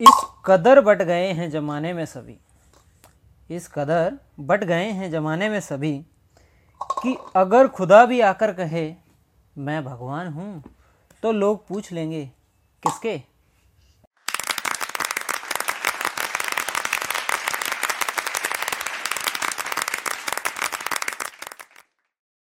इस कदर बट गए हैं जमाने में सभी। इस कदर बट गए हैं जमाने में सभी कि अगर खुदा भी आकर कहे, मैं भगवान हूँ तो लोग पूछ लेंगे, किसके?